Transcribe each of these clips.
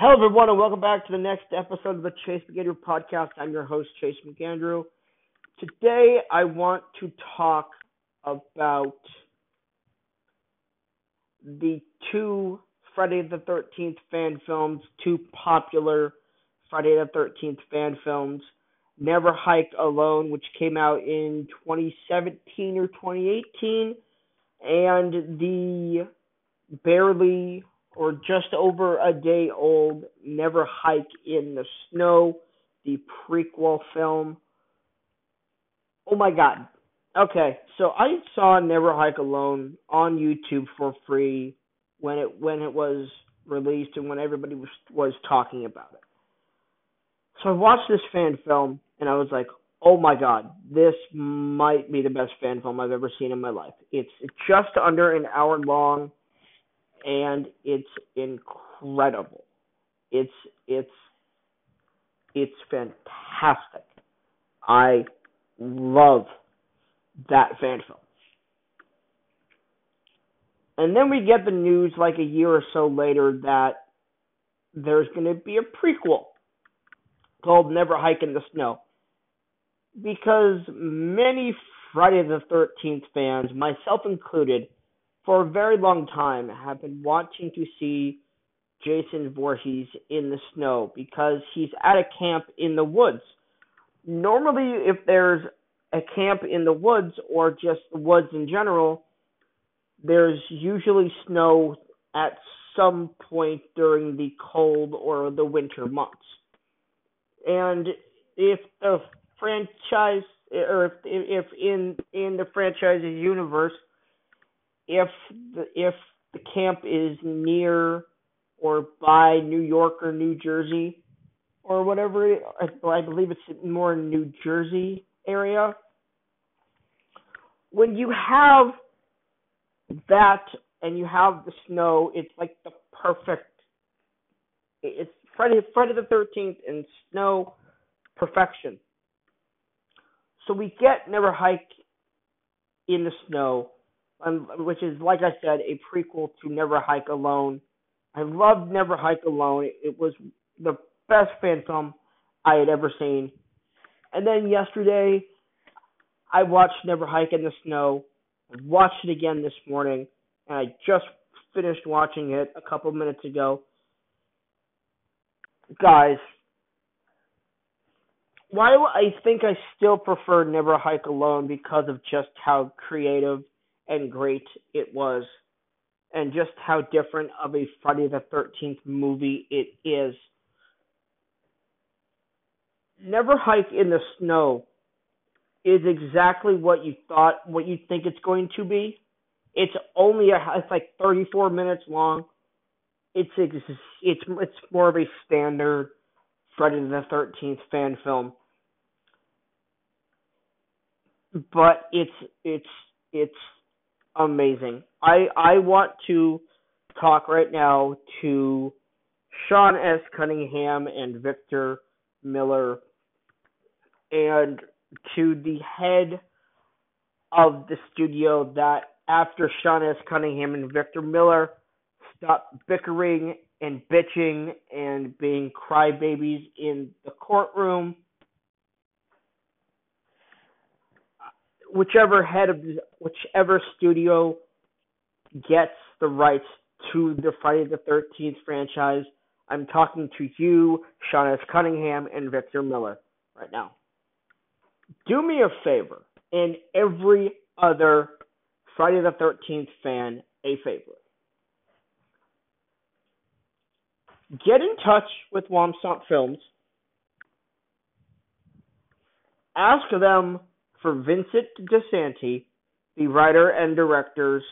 Hello, everyone, and welcome back to the next episode of the Chase McAndrew podcast. I'm your host, Chase McAndrew. Today, I want to talk about the two Friday the 13th fan films, two popular Friday the 13th fan films. Never Hike Alone, which came out in 2017 or 2018, and the barely or just over a day old Never Hike in the Snow, the prequel film. Oh my god. Okay, so I saw Never Hike Alone on YouTube for free when it when it was released and when everybody was was talking about it. So I watched this fan film and I was like, "Oh my god, this might be the best fan film I've ever seen in my life." It's just under an hour long and it's incredible. It's it's it's fantastic. I love that fan film. And then we get the news like a year or so later that there's going to be a prequel called Never Hike in the Snow. Because many Friday the 13th fans, myself included, for a very long time have been wanting to see Jason Voorhees in the snow because he's at a camp in the woods. Normally, if there's a camp in the woods or just the woods in general, there's usually snow at some point during the cold or the winter months. And if the franchise or if if in in the franchise's universe if the if the camp is near or by New York or New Jersey or whatever, I believe it's more New Jersey area. When you have that and you have the snow, it's like the perfect. It's Friday, Friday the Thirteenth and snow perfection. So we get Never Hike in the Snow um, which is like I said, a prequel to Never Hike Alone. I loved Never Hike Alone. It, was the best fan film I had ever seen. And then yesterday, I watched Never Hike in the Snow. I watched it again this morning, and I just finished watching it a couple minutes ago. Guys, why I think I still prefer Never Hike Alone because of just how creative and great it was, and just how different of a Friday the 13th movie it is. Never Hike in the Snow is exactly what you thought, what you think it's going to be. It's only a, it's like 34 minutes long. It's it's it's more of a standard Friday the 13th fan film. But it's it's it's amazing. I I want to talk right now to Sean S. Cunningham and Victor Miller and to the head of the studio that after Sean S. Cunningham and Victor Miller stopped bickering and bitching and being crybabies in the courtroom whichever head of whichever studio gets the rights to the Friday the Thirteenth franchise. I'm talking to you, Sean S. Cunningham, and Victor Miller right now. Do me a favor, and every other Friday the Thirteenth fan a favor. Get in touch with Womp Stomp Films. Ask them for Vincent DiSanti, the writer and directors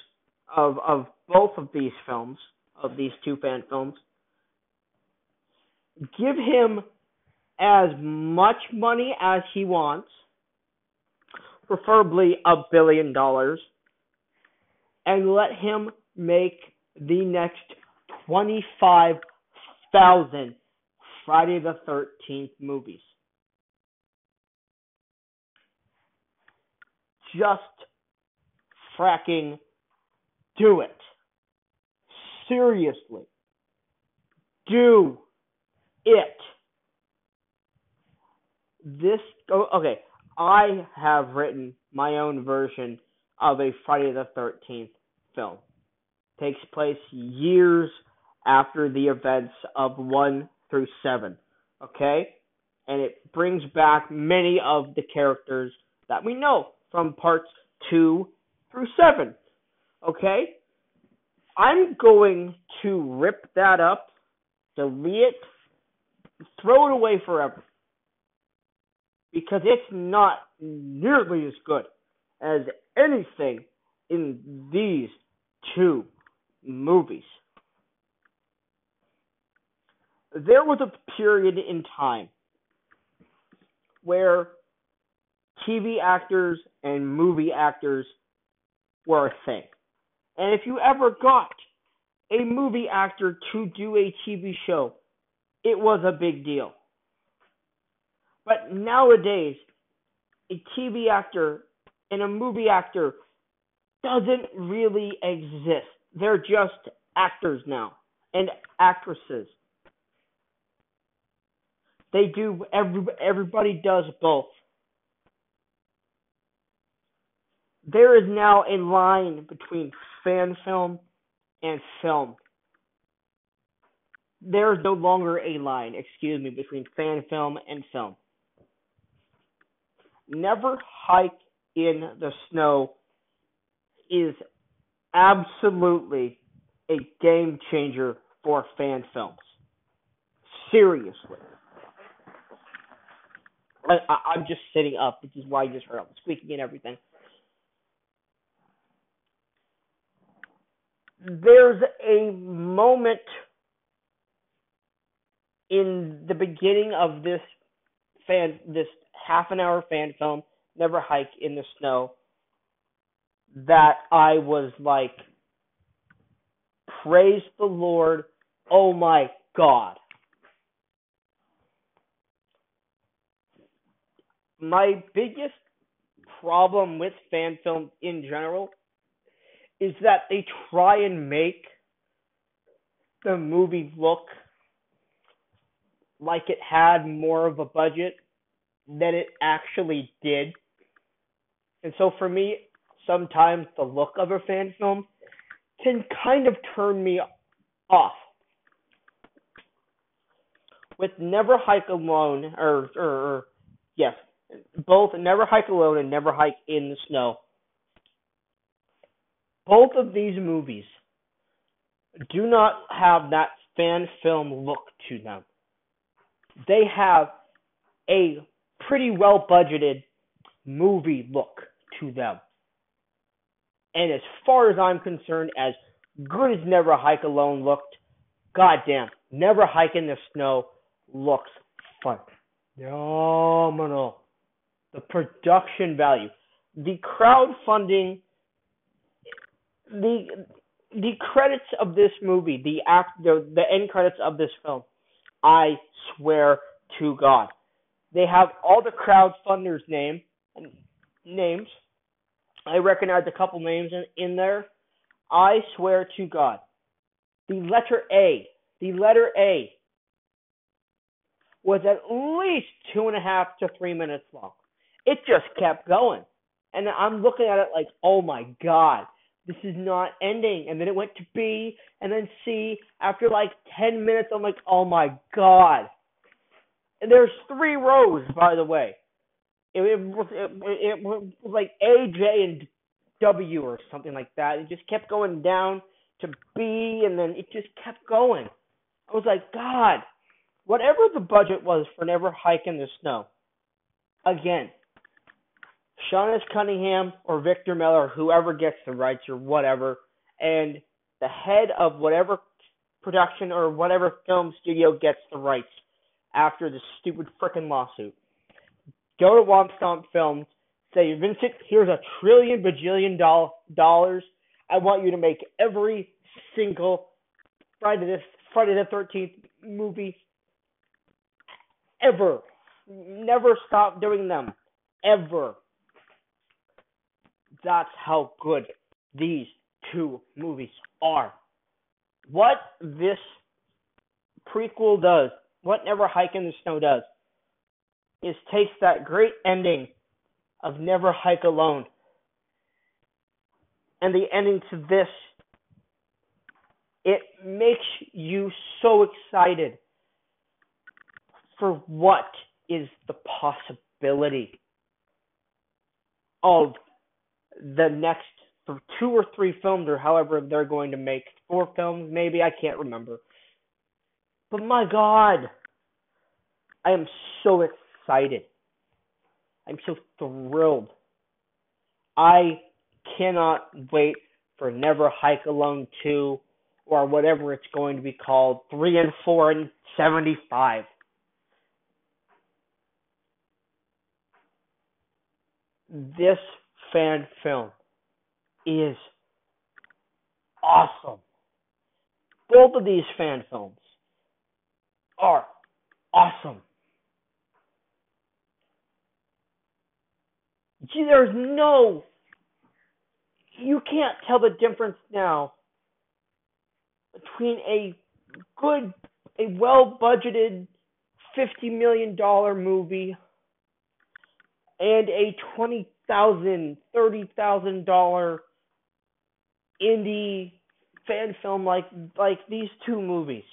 of of both of these films, of these two fan films. Give him as much money as he wants, preferably a billion dollars, and let him make the next 25,000 Friday the 13th movies. Just fracking do it. Seriously. Do it. This oh, okay. I have written my own version of a Friday the Thirteenth film. Takes place years after the events of one through seven. Okay, and it brings back many of the characters that we know from parts two through seven. Okay, I'm going to rip that up, delete it, throw it away forever. Because it's not nearly as good as anything in these two movies. There was a period in time where TV actors and movie actors were a thing. And if you ever got a movie actor to do a TV show, it was a big deal. But nowadays, a TV actor and a movie actor doesn't really exist. They're just actors now and actresses. They do every everybody does both. There is now a line between fan film and film. There is no longer a line, excuse me, between fan film and film. Never hike in the snow is absolutely a game changer for fan films. Seriously. I, am just sitting up, which is why you just heard I'm squeaking and everything. There's a moment in the beginning of this fan, this half an hour fan film, Never Hike in the Snow, that I was like, praise the Lord, oh my God. my biggest problem with fan film in general is that they try and make the movie look like it had more of a budget than it actually did. And so for me, sometimes the look of a fan film can kind of turn me off. With Never Hike Alone, or, or, or yes, both Never Hike Alone and Never Hike in the Snow. Both of these movies do not have that fan film look to them. They have a pretty well budgeted movie look to them. And as far as I'm concerned, as good as Never Hike Alone looked, goddamn, Never Hike in the Snow looks fun. phenomenal the production value, the crowdfunding, the the credits of this movie, the act, the, the end credits of this film, I swear to God, they have all the crowdfunders' name names. I recognize a couple names in, in there. I swear to God, the letter A, the letter A, was at least two and a half to three minutes long it just kept going. And I'm looking at it like, oh my God, this is not ending. And then it went to B and then C. After like 10 minutes, I'm like, oh my God. And there's three rows, by the way. It, it, was, it, it was like A, J, and W or something like that. It just kept going down to B and then it just kept going. I was like, God, whatever the budget was for Never Hike in the Snow, again, Sean Cunningham or Victor Miller, whoever gets the rights or whatever, and the head of whatever production or whatever film studio gets the rights after this stupid freaking lawsuit. Go to Womp Stomp Films, say, Vincent, here's a trillion bajillion doll- dollars. I want you to make every single Friday the Friday the Thirteenth movie ever. Never stop doing them ever. That's how good these two movies are. What this prequel does, what Never Hike in the Snow does is takes that great ending of Never Hike Alone and the ending to this it makes you so excited for what is the possibility of the next two or three films or however they're going to make four films maybe i can't remember. But my god i am so excited. I'm so thrilled. I cannot wait for never hike alone 2 or whatever it's going to be called 3 and 4 and 75 this fan film is awesome. Both of these fan films are awesome. Gee, there's no. You can't tell the difference now between a good, a well budgeted $50 million movie and a twenty thousand, thirty thousand dollar indie fan film like like these two movies.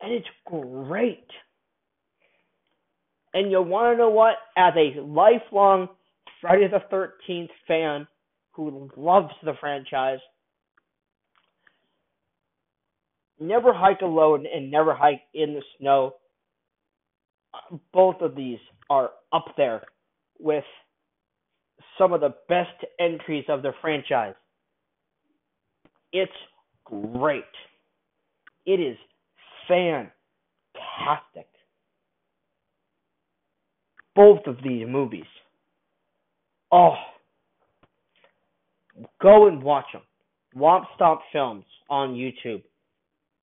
And it's great. And you want to know what? As a lifelong Friday the 13th fan who loves the franchise, Never Hike Alone and Never Hike in the Snow, both of these are up there with some of the best entries of the franchise. It's great. It is fantastic. Both of these movies. Oh, go and watch them. Womp Stomp Films on YouTube.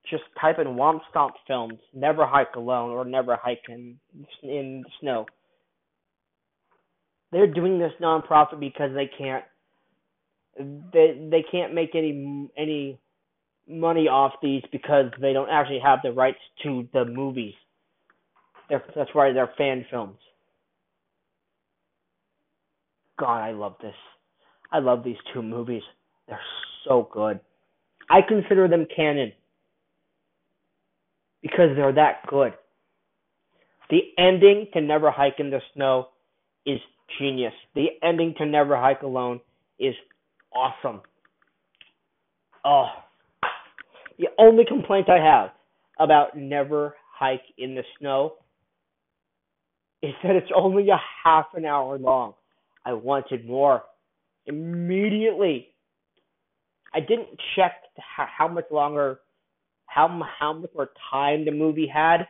Just type in Womp Stomp Films, Never Hike Alone, or Never Hike in, in Snow they're doing this nonprofit because they can't they they can't make any any money off these because they don't actually have the rights to the movies. They're, that's why they're fan films. God, I love this. I love these two movies. They're so good. I consider them canon because they're that good. The ending to Never Hike in the Snow is genius. The ending to Never Hike Alone is awesome. Oh, the only complaint I have about Never Hike in the Snow is that it's only a half an hour long. I wanted more immediately. I didn't check how much longer, how how much more time the movie had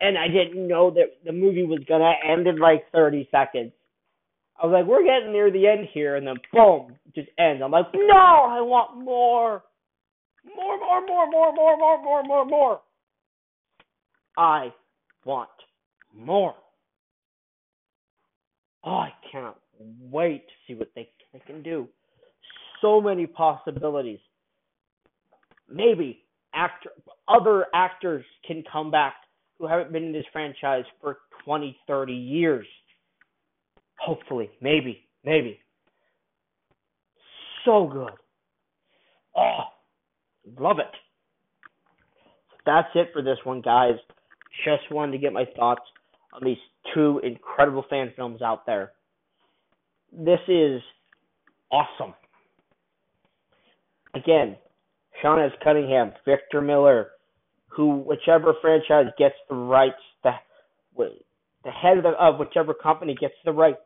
and I didn't know that the movie was gonna end in like 30 seconds. I was like, we're getting near the end here, and then boom, just ends. I'm like, no, I want more, more, more, more, more, more, more, more, more, more. I want more. Oh, I can't wait to see what they, they can do. So many possibilities. Maybe actor, other actors can come back who haven't been in this franchise for 20, 30 years. Hopefully, maybe, maybe. So good. Oh, love it. That's it for this one, guys. Just wanted to get my thoughts on these two incredible fan films out there. This is awesome. Again, Sean S. Cunningham, Victor Miller, who whichever franchise gets the rights, the the head of, the, of whichever company gets the right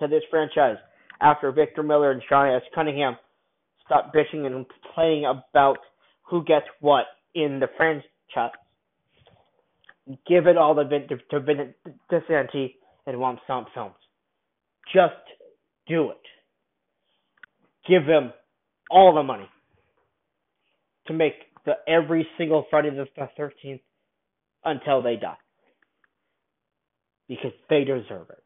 to this franchise after Victor Miller and Sean S. Cunningham stop bitching and complaining about who gets what in the franchise. Give it all to, to, to Vincent DiSanti and Womp Stomp Films. Just do it. Give them all the money to make the every single Friday the Thirteenth until they die because they deserve it.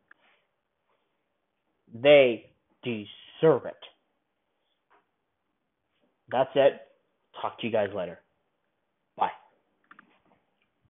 They deserve it. That's it. Talk to you guys later.